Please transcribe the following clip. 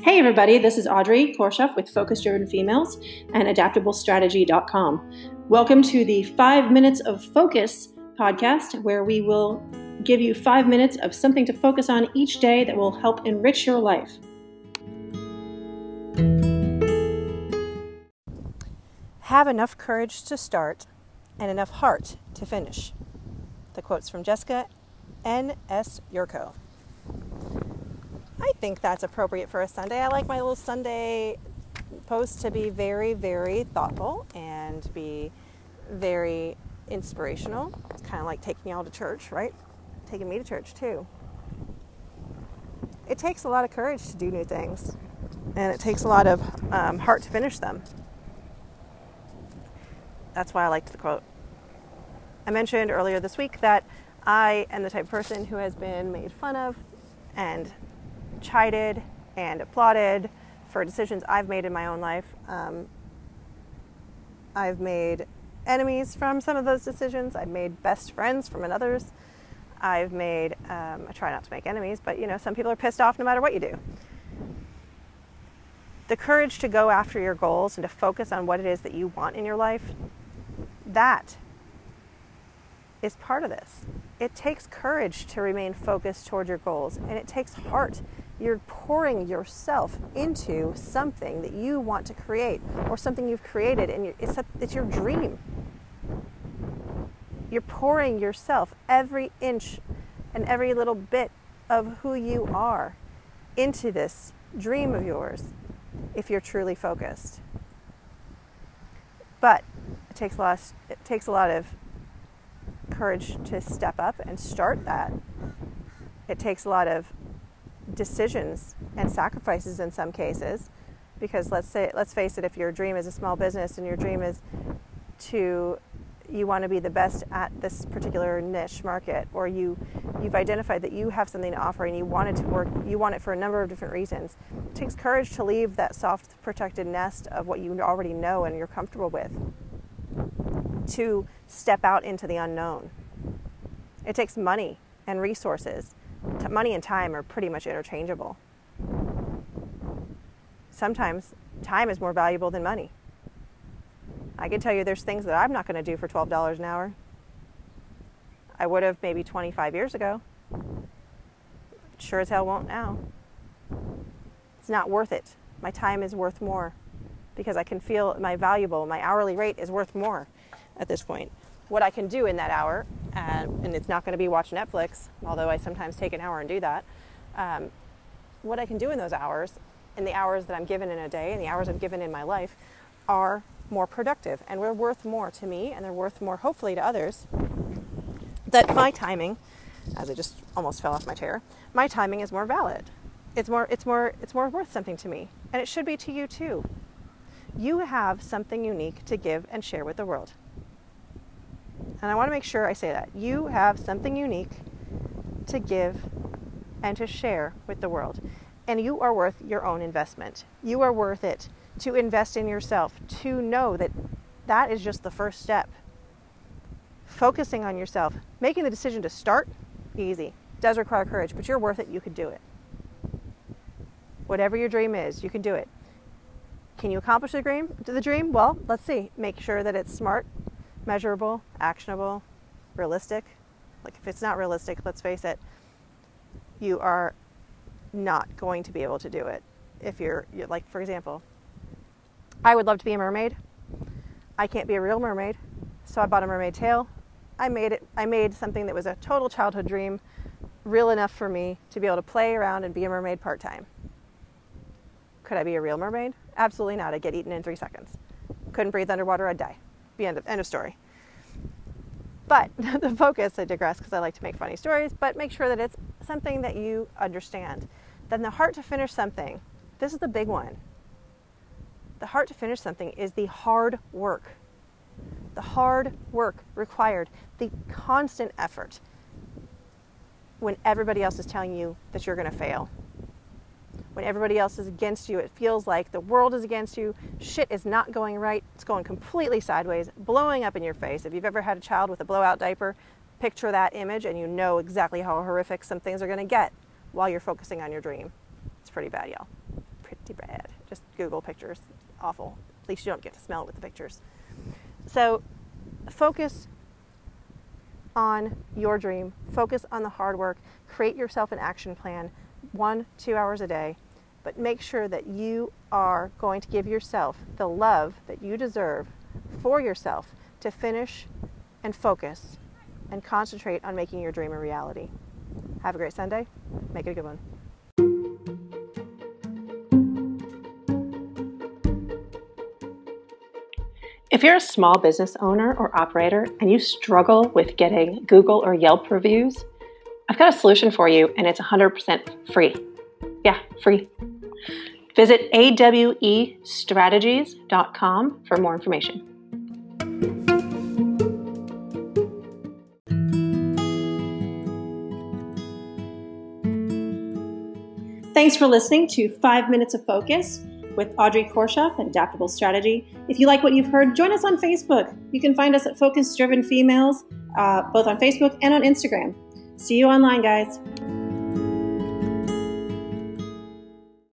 Hey, everybody, this is Audrey Korshoff with Focus Driven Females and AdaptableStrategy.com. Welcome to the Five Minutes of Focus podcast, where we will give you five minutes of something to focus on each day that will help enrich your life. Have enough courage to start and enough heart to finish. The quote's from Jessica N.S. Yourko. I think that's appropriate for a Sunday. I like my little Sunday post to be very, very thoughtful and be very inspirational. It's kind of like taking y'all to church, right? Taking me to church too. It takes a lot of courage to do new things, and it takes a lot of um, heart to finish them. That's why I liked the quote. I mentioned earlier this week that I am the type of person who has been made fun of and chided and applauded for decisions I've made in my own life. Um, I've made enemies from some of those decisions. I've made best friends from others. I've made, um, I try not to make enemies, but you know, some people are pissed off no matter what you do. The courage to go after your goals and to focus on what it is that you want in your life, that is part of this. It takes courage to remain focused toward your goals, and it takes heart. You're pouring yourself into something that you want to create or something you've created, and it's, a, it's your dream. You're pouring yourself, every inch and every little bit of who you are, into this dream of yours if you're truly focused. But it takes a lot of, it takes a lot of courage to step up and start that. It takes a lot of decisions and sacrifices in some cases because let's say let's face it if your dream is a small business and your dream is to you want to be the best at this particular niche market or you you've identified that you have something to offer and you want it to work you want it for a number of different reasons it takes courage to leave that soft protected nest of what you already know and you're comfortable with to step out into the unknown. It takes money and resources. Money and time are pretty much interchangeable. Sometimes time is more valuable than money. I can tell you there's things that I'm not going to do for $12 an hour. I would have maybe 25 years ago. Sure as hell won't now. It's not worth it. My time is worth more because I can feel my valuable, my hourly rate is worth more at this point. What I can do in that hour, and, and it's not going to be watch Netflix, although I sometimes take an hour and do that. Um, what I can do in those hours, in the hours that I'm given in a day, and the hours I'm given in my life, are more productive and they're worth more to me and they're worth more, hopefully, to others. That my timing, as I just almost fell off my chair, my timing is more valid. It's more, it's more, it's more worth something to me, and it should be to you too. You have something unique to give and share with the world. And I want to make sure I say that. You have something unique to give and to share with the world. And you are worth your own investment. You are worth it to invest in yourself, to know that that is just the first step. Focusing on yourself, making the decision to start, easy. Does require courage, but you're worth it. You can do it. Whatever your dream is, you can do it. Can you accomplish the dream? The dream? Well, let's see. Make sure that it's smart, measurable, actionable, realistic. Like if it's not realistic, let's face it, you are not going to be able to do it. If you're, you're like, for example, I would love to be a mermaid. I can't be a real mermaid, so I bought a mermaid tail. I made it. I made something that was a total childhood dream, real enough for me to be able to play around and be a mermaid part time. Could I be a real mermaid? Absolutely not. I'd get eaten in three seconds. Couldn't breathe underwater. I'd die. Be end of, end of story. But the focus, I digress because I like to make funny stories, but make sure that it's something that you understand. Then the heart to finish something, this is the big one. The heart to finish something is the hard work. The hard work required, the constant effort when everybody else is telling you that you're going to fail when everybody else is against you. It feels like the world is against you. Shit is not going right. It's going completely sideways, blowing up in your face. If you've ever had a child with a blowout diaper, picture that image and you know exactly how horrific some things are going to get while you're focusing on your dream. It's pretty bad, y'all. Pretty bad. Just Google pictures. Awful. At least you don't get to smell it with the pictures. So focus on your dream, focus on the hard work, create yourself an action plan, one, two hours a day, but make sure that you are going to give yourself the love that you deserve for yourself to finish and focus and concentrate on making your dream a reality. Have a great Sunday. Make it a good one. If you're a small business owner or operator and you struggle with getting Google or Yelp reviews, I've got a solution for you and it's 100% free. Yeah, free. Visit awestrategies.com for more information. Thanks for listening to Five Minutes of Focus with Audrey Korshoff at Adaptable Strategy. If you like what you've heard, join us on Facebook. You can find us at Focus Driven Females, uh, both on Facebook and on Instagram. See you online, guys.